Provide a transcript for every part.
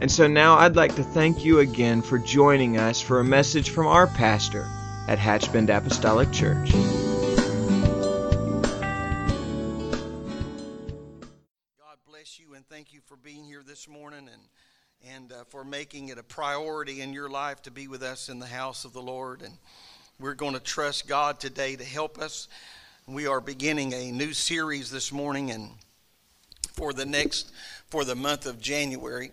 And so now I'd like to thank you again for joining us for a message from our pastor at Hatchbend Apostolic Church. God bless you and thank you for being here this morning and and uh, for making it a priority in your life to be with us in the house of the Lord and we're going to trust God today to help us. We are beginning a new series this morning and for the next for the month of January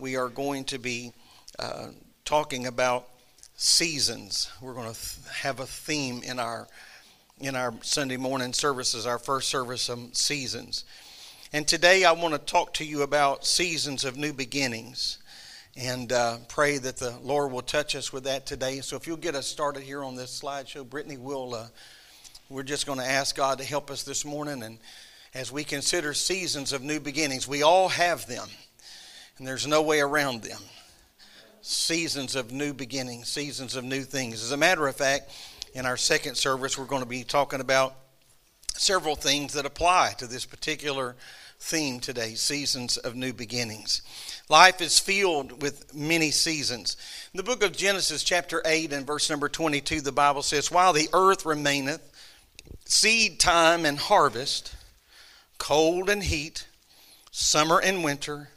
we are going to be uh, talking about seasons. We're going to th- have a theme in our in our Sunday morning services, our first service of seasons. And today I want to talk to you about seasons of new beginnings and uh, pray that the Lord will touch us with that today. So if you'll get us started here on this slideshow, Brittany will. Uh, we're just going to ask God to help us this morning, and as we consider seasons of new beginnings, we all have them, and there's no way around them seasons of new beginnings, seasons of new things. As a matter of fact, in our second service, we're going to be talking about several things that apply to this particular theme today seasons of new beginnings. Life is filled with many seasons. In the book of Genesis, chapter 8, and verse number 22, the Bible says, While the earth remaineth, seed time and harvest, cold and heat, summer and winter,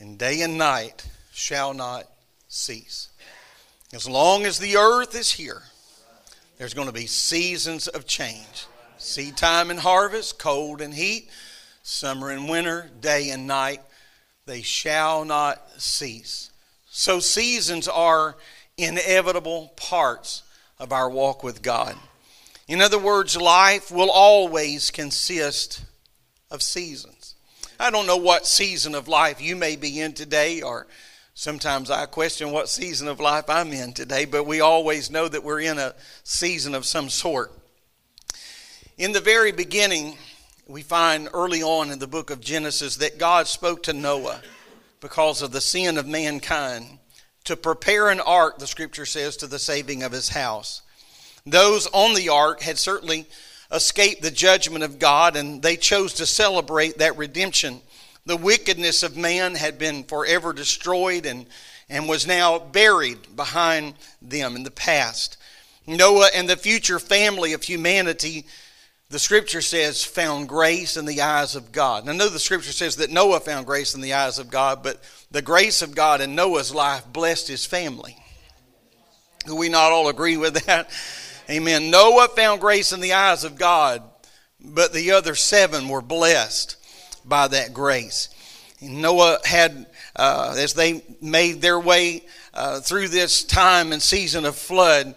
and day and night shall not cease. As long as the earth is here, there's going to be seasons of change seed time and harvest, cold and heat, summer and winter, day and night. They shall not cease. So, seasons are inevitable parts of our walk with God. In other words, life will always consist of seasons. I don't know what season of life you may be in today or Sometimes I question what season of life I'm in today, but we always know that we're in a season of some sort. In the very beginning, we find early on in the book of Genesis that God spoke to Noah because of the sin of mankind to prepare an ark, the scripture says, to the saving of his house. Those on the ark had certainly escaped the judgment of God, and they chose to celebrate that redemption the wickedness of man had been forever destroyed and, and was now buried behind them in the past. Noah and the future family of humanity, the scripture says, found grace in the eyes of God. I know the scripture says that Noah found grace in the eyes of God, but the grace of God in Noah's life blessed his family. Do we not all agree with that? Amen. Noah found grace in the eyes of God, but the other seven were blessed by that grace. Noah had, uh, as they made their way uh, through this time and season of flood,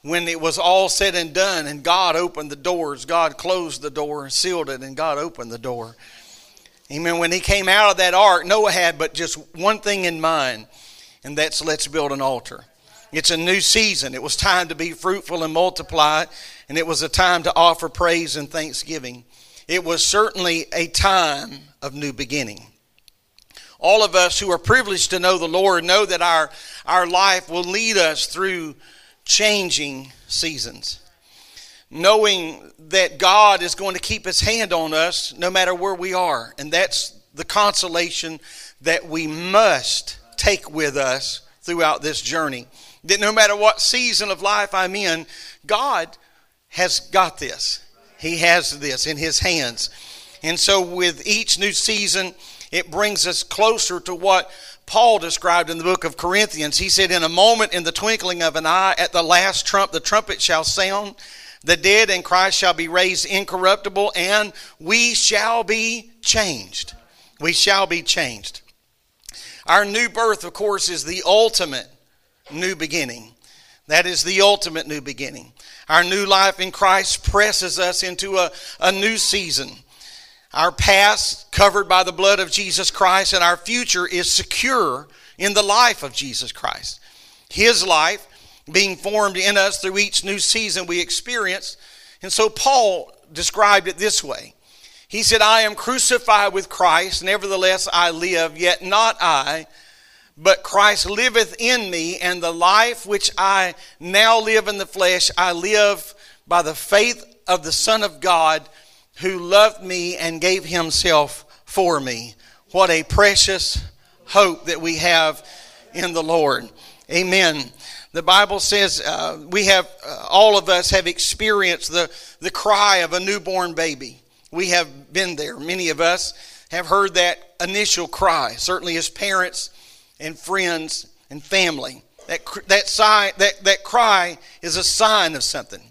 when it was all said and done, and God opened the doors, God closed the door, and sealed it, and God opened the door. Amen. When he came out of that ark, Noah had but just one thing in mind, and that's let's build an altar. It's a new season. It was time to be fruitful and multiply, and it was a time to offer praise and thanksgiving. It was certainly a time of new beginning. All of us who are privileged to know the Lord know that our, our life will lead us through changing seasons. Knowing that God is going to keep his hand on us no matter where we are. And that's the consolation that we must take with us throughout this journey. That no matter what season of life I'm in, God has got this. He has this in His hands. And so, with each new season, it brings us closer to what Paul described in the book of Corinthians. He said, In a moment, in the twinkling of an eye, at the last trump, the trumpet shall sound. The dead in Christ shall be raised incorruptible, and we shall be changed. We shall be changed. Our new birth, of course, is the ultimate new beginning. That is the ultimate new beginning. Our new life in Christ presses us into a, a new season. Our past covered by the blood of Jesus Christ and our future is secure in the life of Jesus Christ. His life being formed in us through each new season we experience. And so Paul described it this way He said, I am crucified with Christ, nevertheless I live, yet not I. But Christ liveth in me, and the life which I now live in the flesh, I live by the faith of the Son of God who loved me and gave himself for me. What a precious hope that we have in the Lord. Amen. The Bible says uh, we have, uh, all of us have experienced the, the cry of a newborn baby. We have been there. Many of us have heard that initial cry, certainly as parents and friends and family. That, that, sign, that, that cry is a sign of something.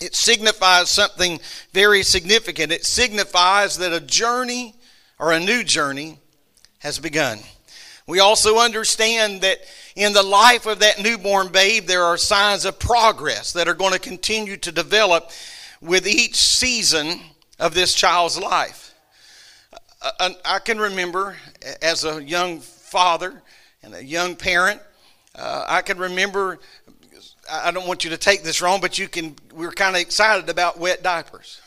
It signifies something very significant. It signifies that a journey or a new journey has begun. We also understand that in the life of that newborn babe, there are signs of progress that are going to continue to develop with each season of this child's life. I can remember as a young father and a young parent, uh, I can remember I don't want you to take this wrong, but you can. We're kind of excited about wet diapers.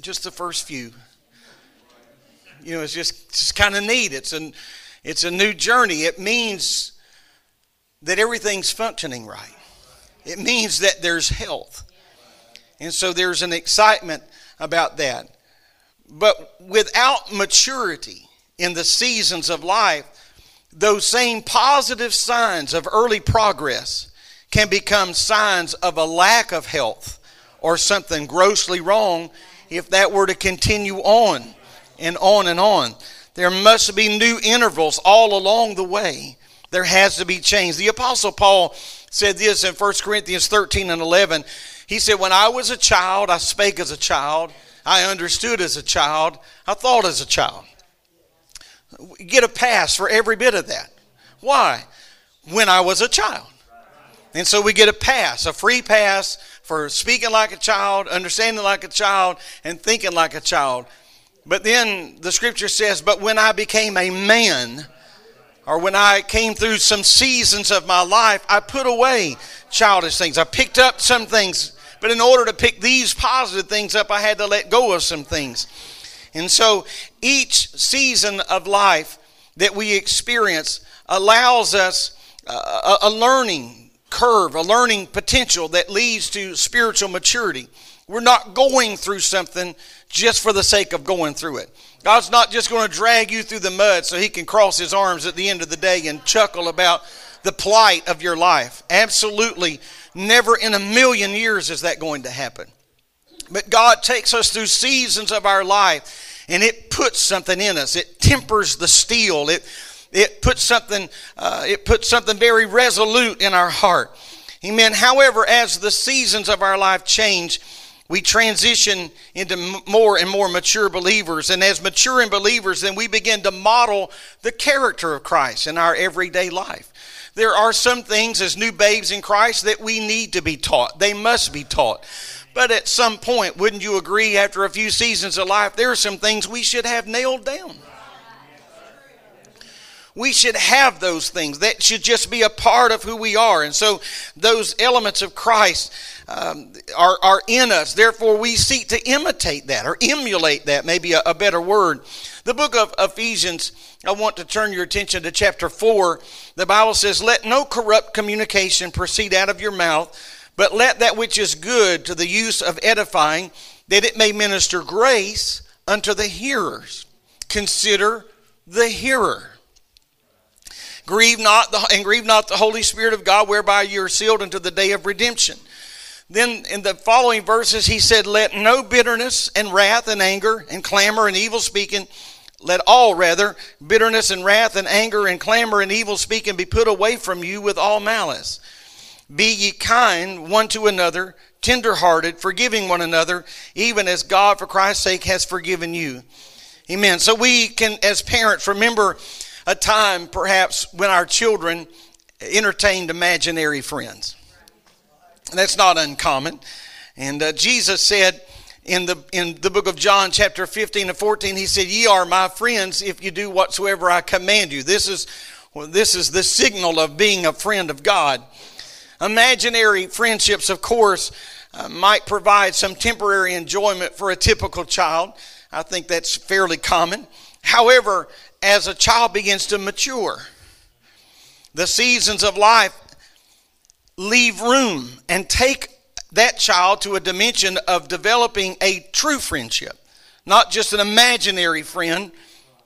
Just the first few. You know, it's just, just kind of neat. It's an, it's a new journey. It means that everything's functioning right. It means that there's health, and so there's an excitement about that. But without maturity in the seasons of life, those same positive signs of early progress can become signs of a lack of health or something grossly wrong if that were to continue on and on and on. There must be new intervals all along the way. There has to be change. The Apostle Paul said this in 1 Corinthians 13 and 11. He said, When I was a child, I spake as a child, I understood as a child, I thought as a child get a pass for every bit of that. Why? When I was a child. And so we get a pass, a free pass for speaking like a child, understanding like a child, and thinking like a child. But then the scripture says, But when I became a man, or when I came through some seasons of my life, I put away childish things. I picked up some things, but in order to pick these positive things up, I had to let go of some things. And so each season of life that we experience allows us a, a learning curve, a learning potential that leads to spiritual maturity. We're not going through something just for the sake of going through it. God's not just going to drag you through the mud so he can cross his arms at the end of the day and chuckle about the plight of your life. Absolutely never in a million years is that going to happen. But God takes us through seasons of our life and it puts something in us. It tempers the steel. It, it puts something, uh, it puts something very resolute in our heart. Amen. However, as the seasons of our life change, we transition into more and more mature believers. And as maturing believers, then we begin to model the character of Christ in our everyday life. There are some things as new babes in Christ that we need to be taught. They must be taught. But at some point, wouldn't you agree, after a few seasons of life, there are some things we should have nailed down? We should have those things. That should just be a part of who we are. And so those elements of Christ um, are, are in us. Therefore, we seek to imitate that or emulate that, maybe a, a better word. The book of Ephesians, I want to turn your attention to chapter 4. The Bible says, Let no corrupt communication proceed out of your mouth but let that which is good to the use of edifying, that it may minister grace unto the hearers. Consider the hearer. Grieve not the, and grieve not the Holy Spirit of God, whereby you are sealed unto the day of redemption. Then in the following verses, he said, Let no bitterness and wrath and anger and clamor and evil speaking, let all rather bitterness and wrath and anger and clamor and evil speaking be put away from you with all malice. Be ye kind one to another, tenderhearted, forgiving one another, even as God for Christ's sake has forgiven you. Amen. So we can, as parents, remember a time perhaps when our children entertained imaginary friends. That's not uncommon. And uh, Jesus said in the in the book of John chapter 15 and 14 he said ye are my friends if you do whatsoever I command you this is well, this is the signal of being a friend of God imaginary friendships of course uh, might provide some temporary enjoyment for a typical child. I think that's fairly common. However as a child begins to mature the seasons of life leave room and take that child to a dimension of developing a true friendship, not just an imaginary friend,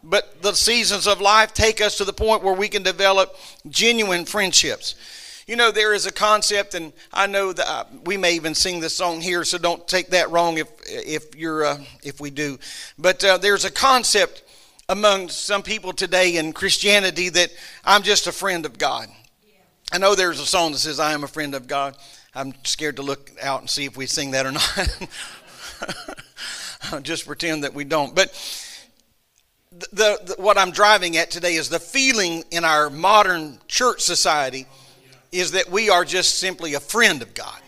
but the seasons of life take us to the point where we can develop genuine friendships. You know, there is a concept, and I know that uh, we may even sing this song here, so don't take that wrong if if you're uh, if we do. But uh, there's a concept among some people today in Christianity that I'm just a friend of God. I know there's a song that says I am a friend of God. I'm scared to look out and see if we sing that or not. I'll just pretend that we don't. But the, the, what I'm driving at today is the feeling in our modern church society is that we are just simply a friend of God.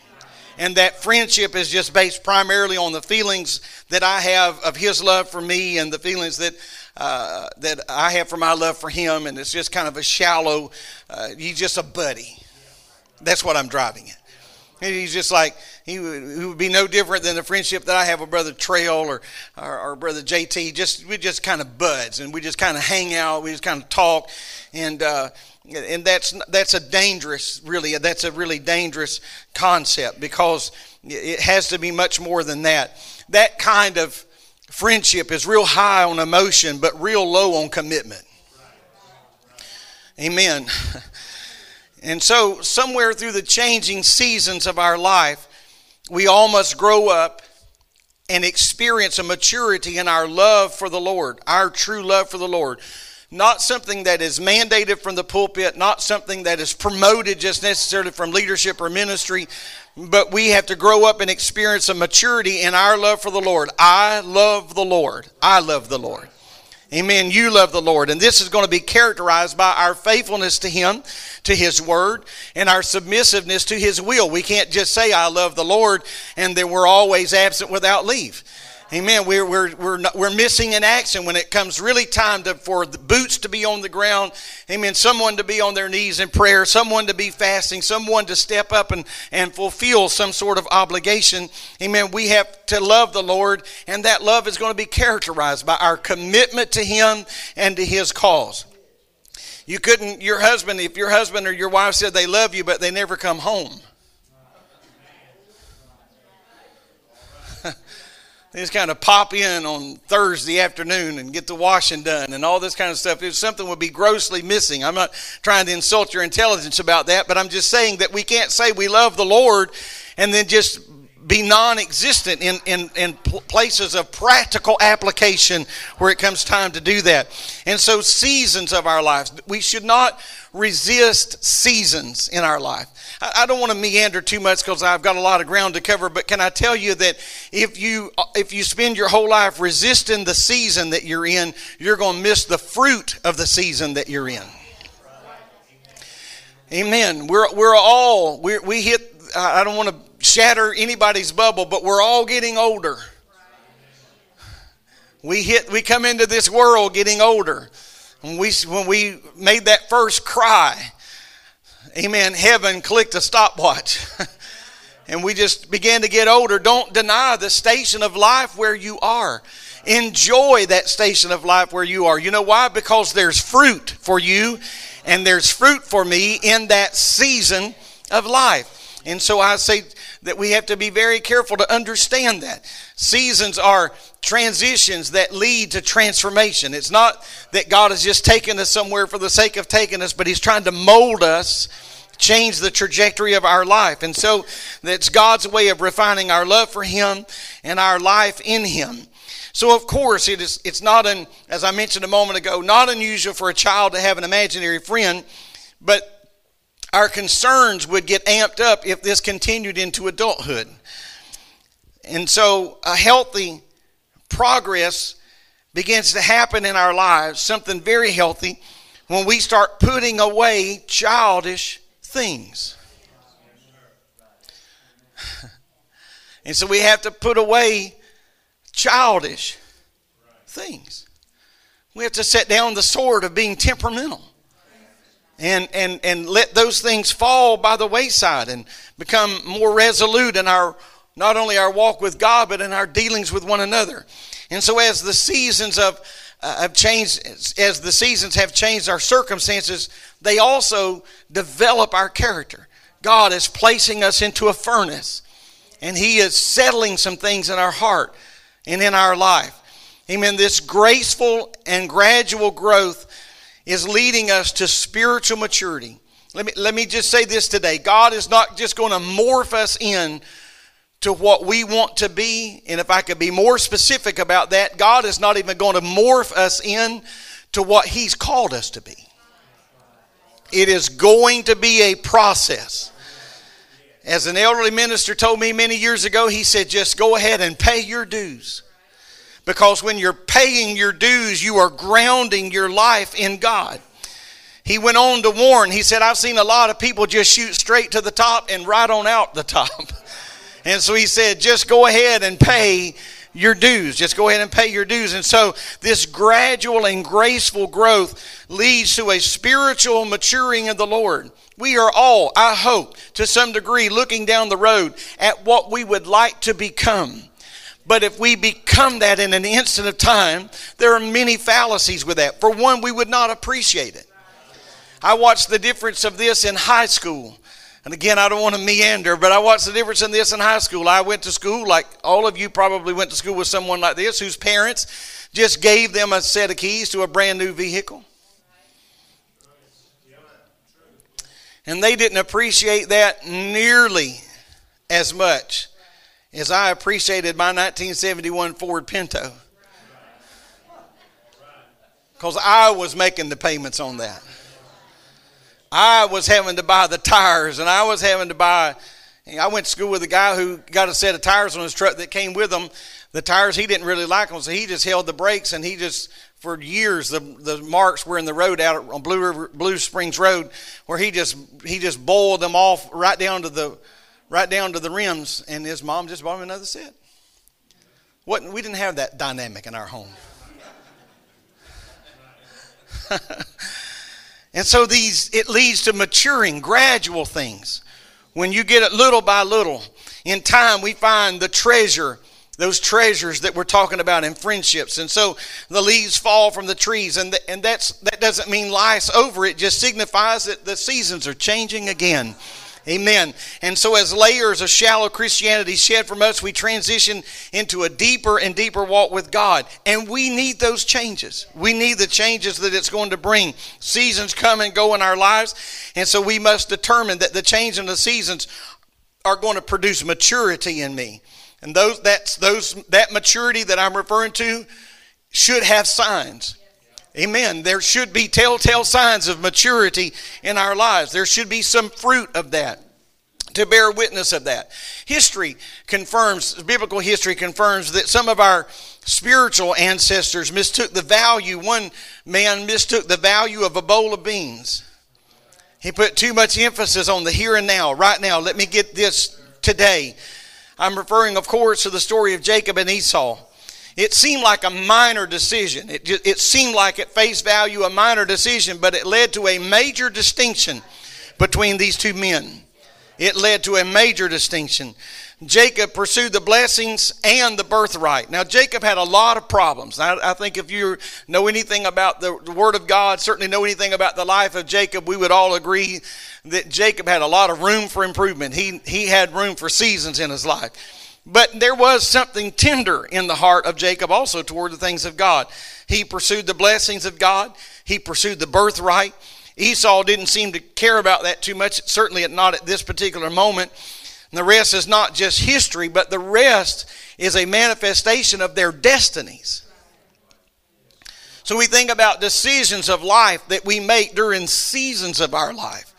And that friendship is just based primarily on the feelings that I have of His love for me and the feelings that uh, that I have for my love for Him. And it's just kind of a shallow. Uh, he's just a buddy. That's what I'm driving at. He's just like he would, he would, be no different than the friendship that I have with Brother Trail or, or, or Brother JT. Just we just kind of buds and we just kind of hang out. We just kind of talk, and uh, and that's that's a dangerous really that's a really dangerous concept because it has to be much more than that. That kind of friendship is real high on emotion but real low on commitment. Amen. And so, somewhere through the changing seasons of our life, we all must grow up and experience a maturity in our love for the Lord, our true love for the Lord. Not something that is mandated from the pulpit, not something that is promoted just necessarily from leadership or ministry, but we have to grow up and experience a maturity in our love for the Lord. I love the Lord. I love the Lord. Amen. You love the Lord. And this is going to be characterized by our faithfulness to Him, to His Word, and our submissiveness to His will. We can't just say, I love the Lord, and then we're always absent without leave. Amen. We're, we're, we're, not, we're missing in action when it comes really time to, for the boots to be on the ground. Amen. Someone to be on their knees in prayer, someone to be fasting, someone to step up and, and fulfill some sort of obligation. Amen. We have to love the Lord, and that love is going to be characterized by our commitment to Him and to His cause. You couldn't, your husband, if your husband or your wife said they love you, but they never come home They just kind of pop in on Thursday afternoon and get the washing done and all this kind of stuff. If something would be grossly missing. I'm not trying to insult your intelligence about that, but I'm just saying that we can't say we love the Lord and then just be non existent in, in, in places of practical application where it comes time to do that. And so, seasons of our lives, we should not resist seasons in our life. I don't want to meander too much because I've got a lot of ground to cover, but can I tell you that if you uh, if you spend your whole life resisting the season that you're in, you're going to miss the fruit of the season that you're in. Amen. We're we're all we we hit. I don't want to shatter anybody's bubble, but we're all getting older. We hit. We come into this world getting older. When we when we made that first cry, amen, heaven clicked a stopwatch. and we just began to get older. Don't deny the station of life where you are. Enjoy that station of life where you are. You know why? Because there's fruit for you and there's fruit for me in that season of life. And so I say that we have to be very careful to understand that. Seasons are transitions that lead to transformation. It's not that God has just taken us somewhere for the sake of taking us, but He's trying to mold us change the trajectory of our life. And so that's God's way of refining our love for Him and our life in Him. So of course it is it's not an as I mentioned a moment ago, not unusual for a child to have an imaginary friend, but our concerns would get amped up if this continued into adulthood. And so a healthy progress begins to happen in our lives, something very healthy, when we start putting away childish things. and so we have to put away childish things. We have to set down the sword of being temperamental and, and, and let those things fall by the wayside and become more resolute in our not only our walk with God, but in our dealings with one another. And so as the seasons of uh, have changed, as the seasons have changed our circumstances, they also develop our character. God is placing us into a furnace, and He is settling some things in our heart and in our life. Amen. This graceful and gradual growth is leading us to spiritual maturity. Let me, let me just say this today God is not just going to morph us in to what we want to be. And if I could be more specific about that, God is not even going to morph us in to what He's called us to be. It is going to be a process. As an elderly minister told me many years ago, he said, just go ahead and pay your dues. Because when you're paying your dues, you are grounding your life in God. He went on to warn, he said, I've seen a lot of people just shoot straight to the top and right on out the top. And so he said, just go ahead and pay your dues. Just go ahead and pay your dues. And so this gradual and graceful growth leads to a spiritual maturing of the Lord. We are all, I hope, to some degree looking down the road at what we would like to become. But if we become that in an instant of time, there are many fallacies with that. For one, we would not appreciate it. I watched the difference of this in high school. And again, I don't want to meander, but I watched the difference in this in high school. I went to school, like all of you probably went to school with someone like this, whose parents just gave them a set of keys to a brand new vehicle. And they didn't appreciate that nearly as much as I appreciated my 1971 Ford Pinto. Because I was making the payments on that. I was having to buy the tires and I was having to buy. I went to school with a guy who got a set of tires on his truck that came with him. The tires, he didn't really like them, so he just held the brakes and he just, for years, the, the marks were in the road out on Blue, River, Blue Springs Road where he just, he just boiled them off right down to the right down to the rims, and his mom just bought him another set. What, we didn't have that dynamic in our home. and so these it leads to maturing, gradual things. When you get it little by little, in time we find the treasure those treasures that we're talking about in friendships. And so the leaves fall from the trees, and, the, and that's, that doesn't mean life's over. It just signifies that the seasons are changing again. Amen. And so, as layers of shallow Christianity shed from us, we transition into a deeper and deeper walk with God. And we need those changes. We need the changes that it's going to bring. Seasons come and go in our lives. And so, we must determine that the change in the seasons are going to produce maturity in me. And those, that's, those, that maturity that I'm referring to should have signs. Amen. There should be telltale signs of maturity in our lives. There should be some fruit of that to bear witness of that. History confirms, biblical history confirms that some of our spiritual ancestors mistook the value, one man mistook the value of a bowl of beans. He put too much emphasis on the here and now, right now. Let me get this today. I'm referring, of course, to the story of Jacob and Esau. It seemed like a minor decision. It, just, it seemed like at face value a minor decision, but it led to a major distinction between these two men. It led to a major distinction. Jacob pursued the blessings and the birthright. Now, Jacob had a lot of problems. I, I think if you know anything about the, the Word of God, certainly know anything about the life of Jacob, we would all agree that Jacob had a lot of room for improvement. He, he had room for seasons in his life. But there was something tender in the heart of Jacob also toward the things of God. He pursued the blessings of God, he pursued the birthright. Esau didn't seem to care about that too much, certainly not at this particular moment. And the rest is not just history, but the rest is a manifestation of their destinies. So we think about decisions of life that we make during seasons of our life.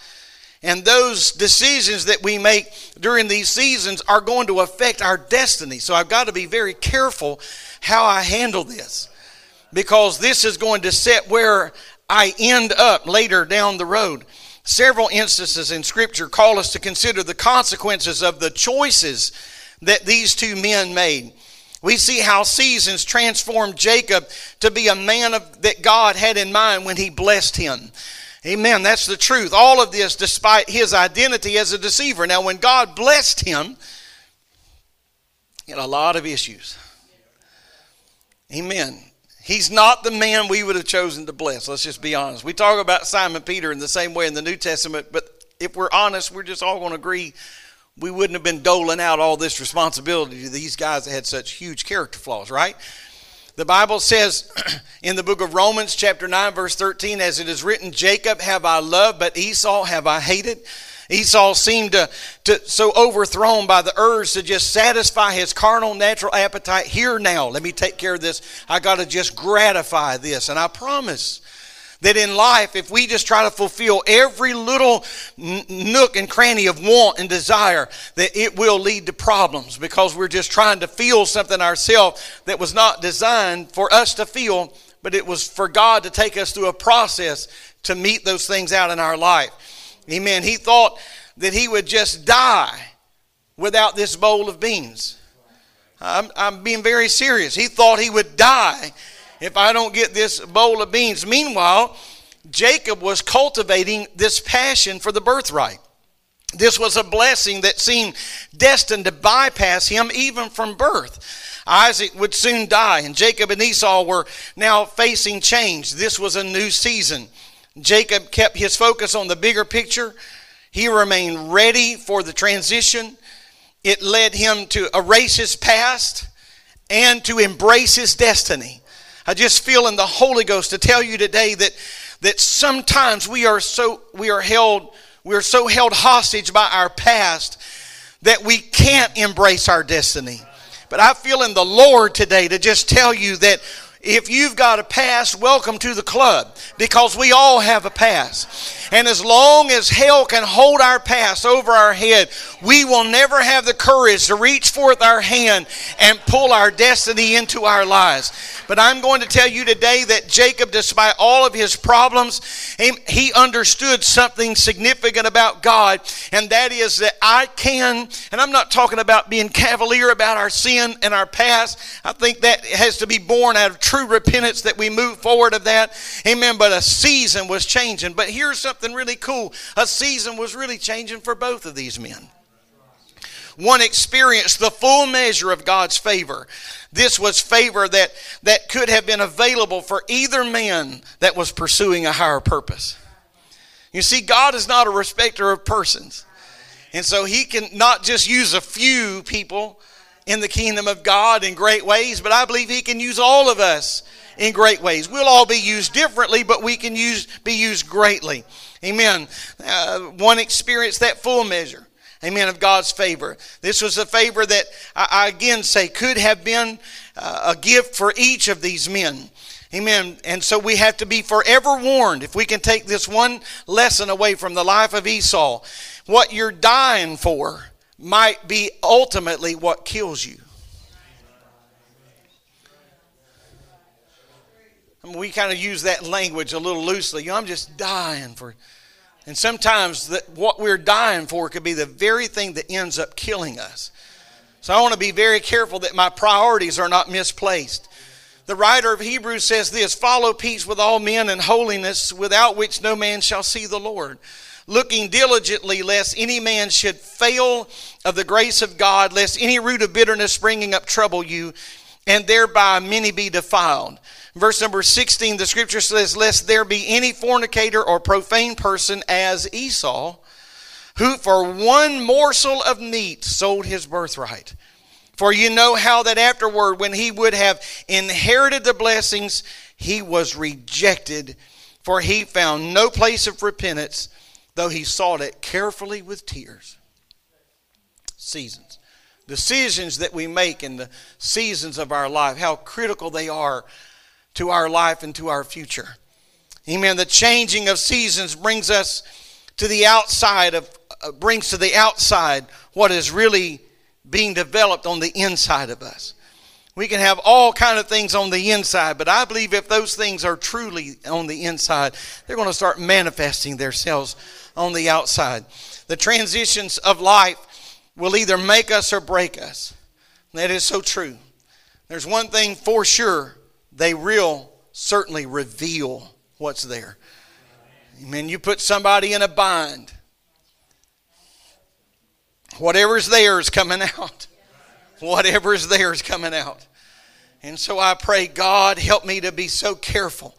And those decisions that we make during these seasons are going to affect our destiny. So I've got to be very careful how I handle this because this is going to set where I end up later down the road. Several instances in Scripture call us to consider the consequences of the choices that these two men made. We see how seasons transformed Jacob to be a man of, that God had in mind when he blessed him. Amen. That's the truth. All of this despite his identity as a deceiver. Now, when God blessed him, he had a lot of issues. Amen. He's not the man we would have chosen to bless. Let's just be honest. We talk about Simon Peter in the same way in the New Testament, but if we're honest, we're just all going to agree we wouldn't have been doling out all this responsibility to these guys that had such huge character flaws, right? The Bible says in the book of Romans, chapter 9, verse 13, as it is written, Jacob have I loved, but Esau have I hated. Esau seemed to, to so overthrown by the urge to just satisfy his carnal natural appetite. Here now, let me take care of this. I got to just gratify this. And I promise that in life, if we just try to fulfill every little nook and cranny of want and desire, that it will lead to problems because we're just trying to feel something ourselves that was not designed for us to feel, but it was for God to take us through a process to mete those things out in our life. Amen. He thought that he would just die without this bowl of beans. I'm, I'm being very serious. He thought he would die if I don't get this bowl of beans. Meanwhile, Jacob was cultivating this passion for the birthright. This was a blessing that seemed destined to bypass him even from birth. Isaac would soon die, and Jacob and Esau were now facing change. This was a new season. Jacob kept his focus on the bigger picture. He remained ready for the transition. It led him to erase his past and to embrace his destiny. I just feel in the Holy Ghost to tell you today that, that sometimes we are so we are held we are so held hostage by our past that we can't embrace our destiny. But I feel in the Lord today to just tell you that if you've got a past, welcome to the club because we all have a past. And as long as hell can hold our past over our head, we will never have the courage to reach forth our hand and pull our destiny into our lives. But I'm going to tell you today that Jacob, despite all of his problems, he understood something significant about God, and that is that I can, and I'm not talking about being cavalier about our sin and our past. I think that has to be born out of true repentance that we move forward of that. Amen. But a season was changing. But here's something really cool a season was really changing for both of these men. One experienced the full measure of God's favor. This was favor that, that could have been available for either man that was pursuing a higher purpose. You see, God is not a respecter of persons. And so he can not just use a few people in the kingdom of God in great ways, but I believe he can use all of us in great ways. We'll all be used differently, but we can use, be used greatly. Amen. Uh, one experienced that full measure. Amen. Of God's favor. This was a favor that I, I again say could have been uh, a gift for each of these men. Amen. And so we have to be forever warned. If we can take this one lesson away from the life of Esau, what you're dying for might be ultimately what kills you. I mean, we kind of use that language a little loosely. You know, I'm just dying for. And sometimes what we're dying for could be the very thing that ends up killing us. So I want to be very careful that my priorities are not misplaced. The writer of Hebrews says this Follow peace with all men and holiness, without which no man shall see the Lord. Looking diligently, lest any man should fail of the grace of God, lest any root of bitterness springing up trouble you, and thereby many be defiled. Verse number 16, the scripture says, Lest there be any fornicator or profane person as Esau, who for one morsel of meat sold his birthright. For you know how that afterward, when he would have inherited the blessings, he was rejected, for he found no place of repentance, though he sought it carefully with tears. Seasons. Decisions that we make in the seasons of our life, how critical they are to our life and to our future. Amen. The changing of seasons brings us to the outside of uh, brings to the outside what is really being developed on the inside of us. We can have all kind of things on the inside, but I believe if those things are truly on the inside, they're going to start manifesting themselves on the outside. The transitions of life will either make us or break us. That is so true. there's one thing for sure they real certainly reveal what's there. Amen. You put somebody in a bind, whatever's there is coming out. Whatever's there is coming out. And so I pray, God, help me to be so careful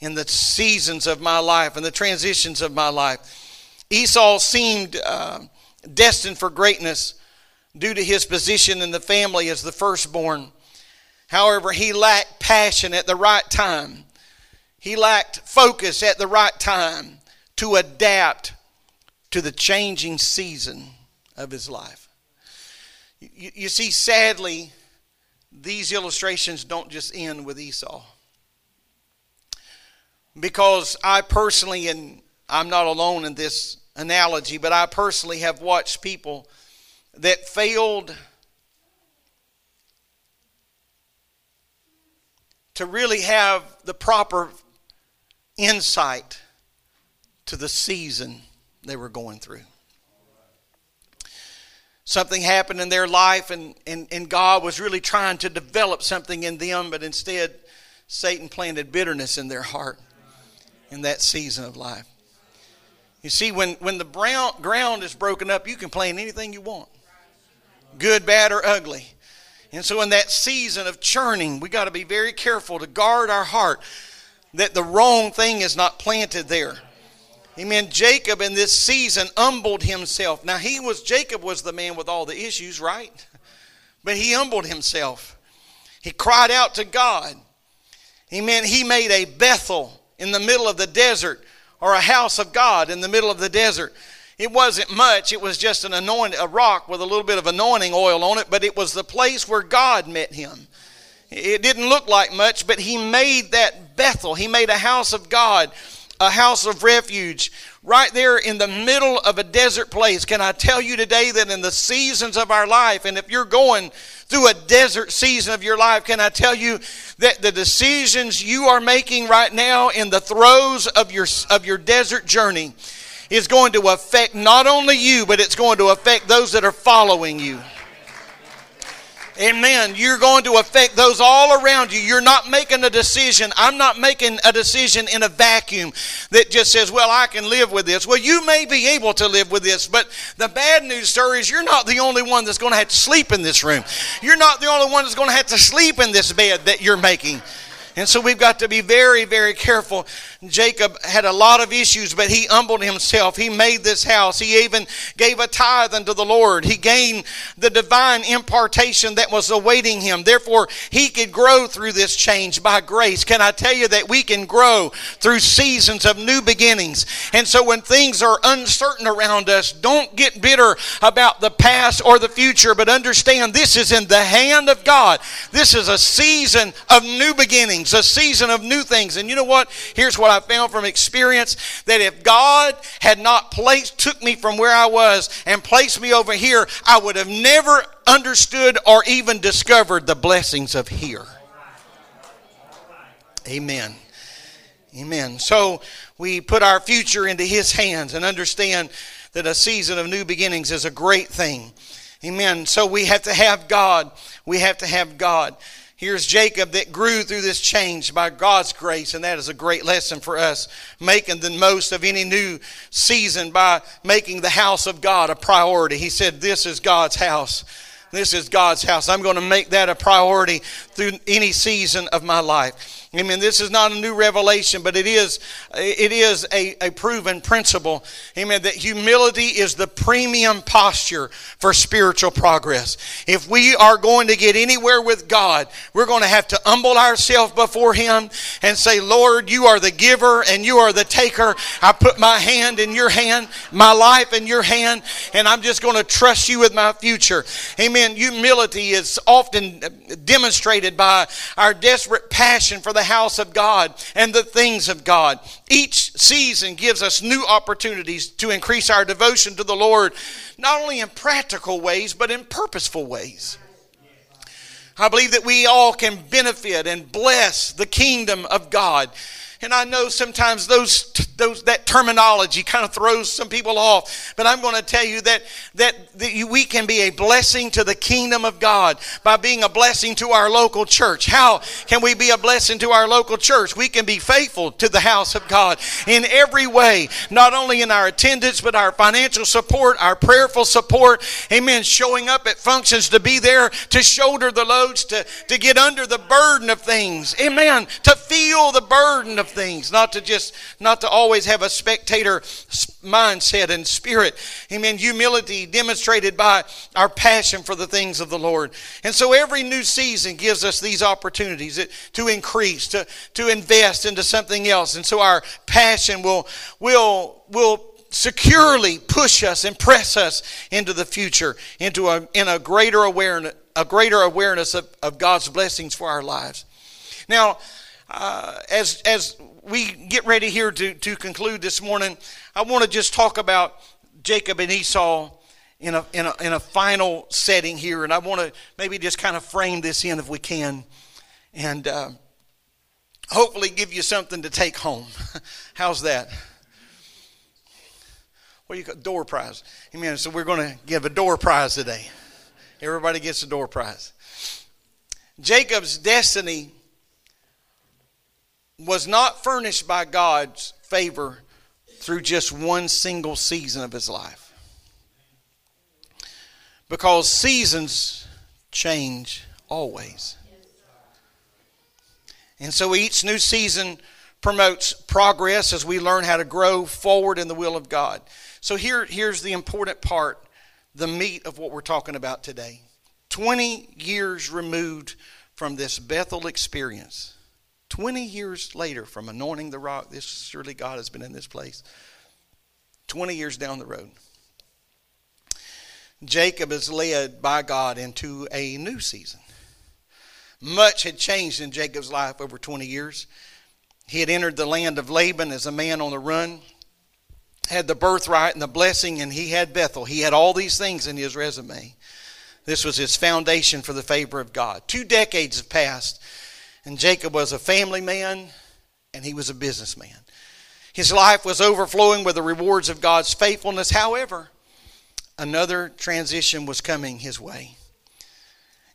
in the seasons of my life and the transitions of my life. Esau seemed uh, destined for greatness due to his position in the family as the firstborn. However, he lacked passion at the right time. He lacked focus at the right time to adapt to the changing season of his life. You, you see, sadly, these illustrations don't just end with Esau. Because I personally, and I'm not alone in this analogy, but I personally have watched people that failed to really have the proper insight to the season they were going through. Something happened in their life, and, and, and God was really trying to develop something in them, but instead, Satan planted bitterness in their heart in that season of life. You see, when, when the brown, ground is broken up, you can plant anything you want good, bad, or ugly. And so, in that season of churning, we got to be very careful to guard our heart that the wrong thing is not planted there. Amen. Jacob in this season humbled himself. Now, he was, Jacob was the man with all the issues, right? But he humbled himself. He cried out to God. Amen. He made a Bethel in the middle of the desert or a house of God in the middle of the desert. It wasn't much. It was just an anointing, a rock with a little bit of anointing oil on it, but it was the place where God met him. It didn't look like much, but he made that Bethel. He made a house of God, a house of refuge, right there in the middle of a desert place. Can I tell you today that in the seasons of our life, and if you're going through a desert season of your life, can I tell you that the decisions you are making right now in the throes of your, of your desert journey, is going to affect not only you, but it's going to affect those that are following you. Amen. You're going to affect those all around you. You're not making a decision. I'm not making a decision in a vacuum that just says, well, I can live with this. Well, you may be able to live with this, but the bad news, sir, is you're not the only one that's going to have to sleep in this room. You're not the only one that's going to have to sleep in this bed that you're making. And so we've got to be very, very careful. Jacob had a lot of issues, but he humbled himself. He made this house. He even gave a tithe unto the Lord. He gained the divine impartation that was awaiting him. Therefore, he could grow through this change by grace. Can I tell you that we can grow through seasons of new beginnings? And so when things are uncertain around us, don't get bitter about the past or the future, but understand this is in the hand of God. This is a season of new beginnings a season of new things. And you know what? Here's what I found from experience that if God had not placed, took me from where I was and placed me over here, I would have never understood or even discovered the blessings of here. Amen. Amen. So we put our future into His hands and understand that a season of new beginnings is a great thing. Amen. So we have to have God. We have to have God. Here's Jacob that grew through this change by God's grace, and that is a great lesson for us. Making the most of any new season by making the house of God a priority. He said, This is God's house. This is God's house. I'm going to make that a priority through any season of my life. Amen. This is not a new revelation, but it is it is a, a proven principle. Amen. That humility is the premium posture for spiritual progress. If we are going to get anywhere with God, we're going to have to humble ourselves before Him and say, Lord, you are the giver and you are the taker. I put my hand in your hand, my life in your hand, and I'm just going to trust you with my future. Amen. Humility is often demonstrated by our desperate passion for the house of God and the things of God. Each season gives us new opportunities to increase our devotion to the Lord, not only in practical ways, but in purposeful ways. I believe that we all can benefit and bless the kingdom of God. And I know sometimes those, those, that terminology kind of throws some people off. But I'm going to tell you that, that, that we can be a blessing to the kingdom of God by being a blessing to our local church. How can we be a blessing to our local church? We can be faithful to the house of God in every way, not only in our attendance, but our financial support, our prayerful support. Amen. Showing up at functions to be there, to shoulder the loads, to, to get under the burden of things. Amen. To feel the burden of things, not to just, not to always have a spectator mindset and spirit. Amen. Humility demonstrated by our passion for the things of the Lord. And so every new season gives us these opportunities to increase, to, to invest into something else. And so our passion will, will, will securely push us and press us into the future, into a, in a greater awareness, a greater awareness of, of God's blessings for our lives. Now, uh, as, as we get ready here to, to conclude this morning, I want to just talk about Jacob and Esau in a, in a, in a final setting here. And I want to maybe just kind of frame this in if we can. And uh, hopefully give you something to take home. How's that? What do you call door prize? Amen. So we're going to give a door prize today. Everybody gets a door prize. Jacob's destiny was not furnished by God's favor through just one single season of his life. Because seasons change always. And so each new season promotes progress as we learn how to grow forward in the will of God. So here, here's the important part, the meat of what we're talking about today. 20 years removed from this Bethel experience 20 years later from anointing the rock, this surely God has been in this place. 20 years down the road. Jacob is led by God into a new season. Much had changed in Jacob's life over 20 years. He had entered the land of Laban as a man on the run, had the birthright and the blessing, and he had Bethel. He had all these things in his resume. This was his foundation for the favor of God. Two decades have passed and Jacob was a family man and he was a businessman. His life was overflowing with the rewards of God's faithfulness. However, another transition was coming his way.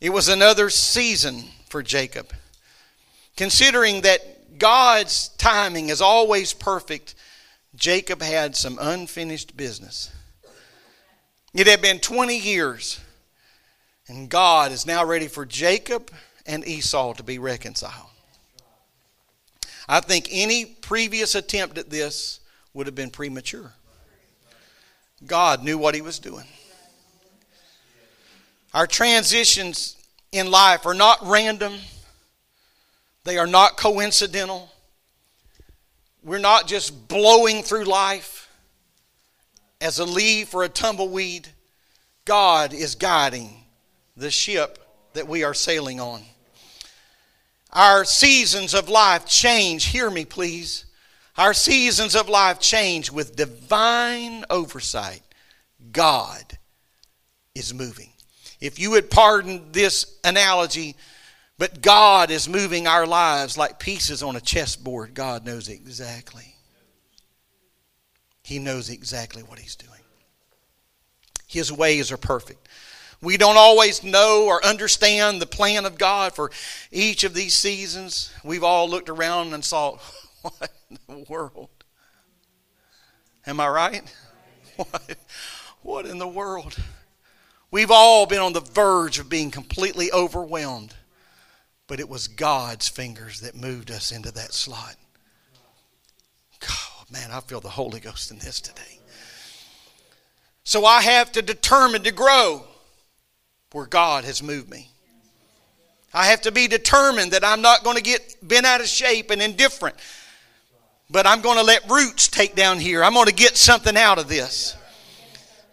It was another season for Jacob. Considering that God's timing is always perfect, Jacob had some unfinished business. It had been 20 years, and God is now ready for Jacob and Esau to be reconciled. I think any previous attempt at this would have been premature. God knew what He was doing. Our transitions in life are not random, they are not coincidental. We're not just blowing through life as a leaf or a tumbleweed. God is guiding the ship that we are sailing on. Our seasons of life change. Hear me, please. Our seasons of life change with divine oversight. God is moving. If you would pardon this analogy, but God is moving our lives like pieces on a chessboard, God knows exactly. He knows exactly what He's doing. His ways are perfect. We don't always know or understand the plan of God for each of these seasons. We've all looked around and thought, what in the world? Am I right? What, what in the world? We've all been on the verge of being completely overwhelmed, but it was God's fingers that moved us into that slot. God, man, I feel the Holy Ghost in this today. So I have to determine to grow where God has moved me. I have to be determined that I'm not going to get bent out of shape and indifferent, but I'm going to let roots take down here. I'm going to get something out of this.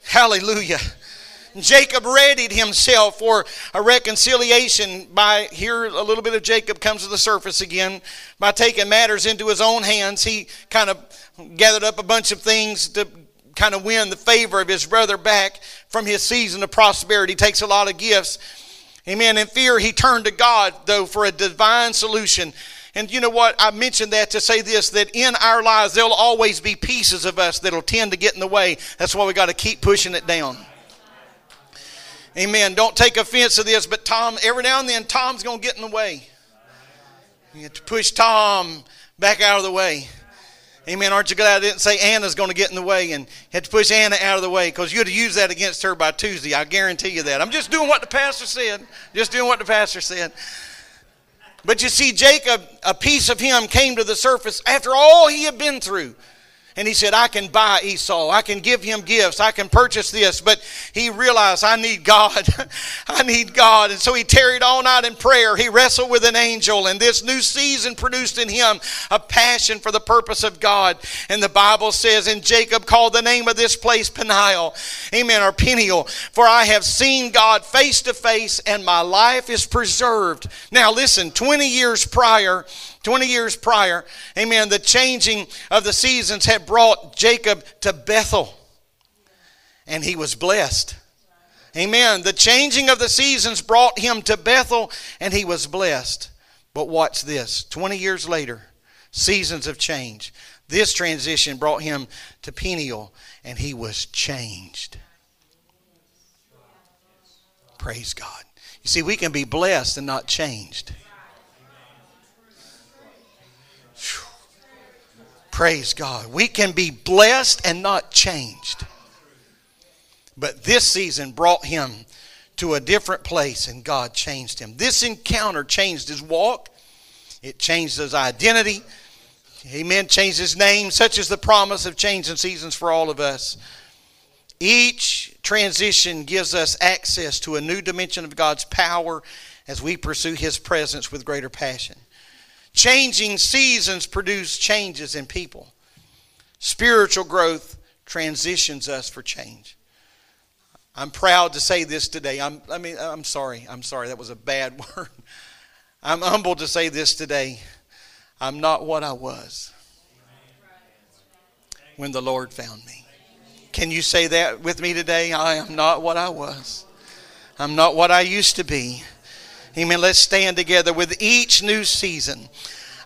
Hallelujah. Jacob readied himself for a reconciliation by here a little bit of Jacob comes to the surface again by taking matters into his own hands. He kind of gathered up a bunch of things to kind of win the favor of his brother back from his season of prosperity. Takes a lot of gifts. Amen. In fear, he turned to God, though, for a divine solution. And you know what? I mentioned that to say this that in our lives, there'll always be pieces of us that'll tend to get in the way. That's why we got to keep pushing it down. Amen. Don't take offense to this, but Tom, every now and then, Tom's going to get in the way. You have to push Tom back out of the way. Amen. Aren't you glad I didn't say Anna's going to get in the way and had to push Anna out of the way because you'd have used that against her by Tuesday. I guarantee you that. I'm just doing what the pastor said. Just doing what the pastor said. But you see, Jacob, a piece of him came to the surface after all he had been through. And he said, I can buy Esau. I can give him gifts. I can purchase this. But he realized, I need God. I need God. And so he tarried all night in prayer. He wrestled with an angel. And this new season produced in him a passion for the purpose of God. And the Bible says, and Jacob called the name of this place Peniel. Amen. Or Peniel. For I have seen God face to face and my life is preserved. Now listen, 20 years prior, 20 years prior, amen, the changing of the seasons had brought Jacob to Bethel, and he was blessed. Amen. The changing of the seasons brought him to Bethel, and he was blessed. But watch this 20 years later, seasons of change. This transition brought him to Peniel, and he was changed. Praise God. You see, we can be blessed and not changed. Praise God. We can be blessed and not changed. But this season brought him to a different place and God changed him. This encounter changed his walk, it changed his identity. Amen. Changed his name, such as the promise of change in seasons for all of us. Each transition gives us access to a new dimension of God's power as we pursue his presence with greater passion. Changing seasons produce changes in people. Spiritual growth transitions us for change. I'm proud to say this today. I'm, I mean, I'm sorry. I'm sorry. That was a bad word. I'm humbled to say this today. I'm not what I was when the Lord found me. Can you say that with me today? I am not what I was. I'm not what I used to be. Amen. Let's stand together with each new season.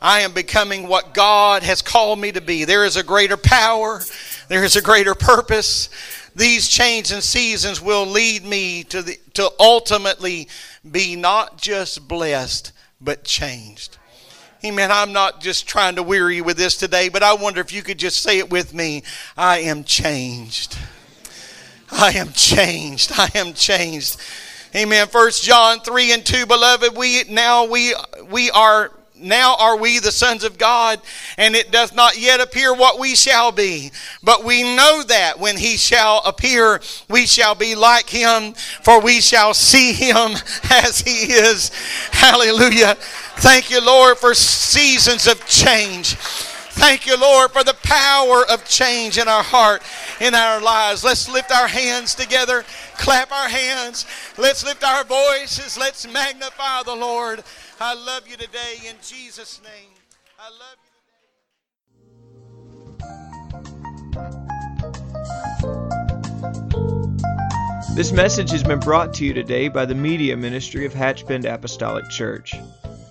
I am becoming what God has called me to be. There is a greater power, there is a greater purpose. These changes and seasons will lead me to, the, to ultimately be not just blessed, but changed. Amen. I'm not just trying to weary you with this today, but I wonder if you could just say it with me. I am changed. I am changed. I am changed. Amen. First John 3 and 2, beloved, we now we we are now are we the sons of God, and it does not yet appear what we shall be. But we know that when he shall appear, we shall be like him, for we shall see him as he is. Hallelujah. Thank you, Lord, for seasons of change. Thank you, Lord, for the power of change in our heart, in our lives. Let's lift our hands together, clap our hands. Let's lift our voices. Let's magnify the Lord. I love you today in Jesus' name. I love you. Today. This message has been brought to you today by the Media Ministry of Hatch Bend Apostolic Church.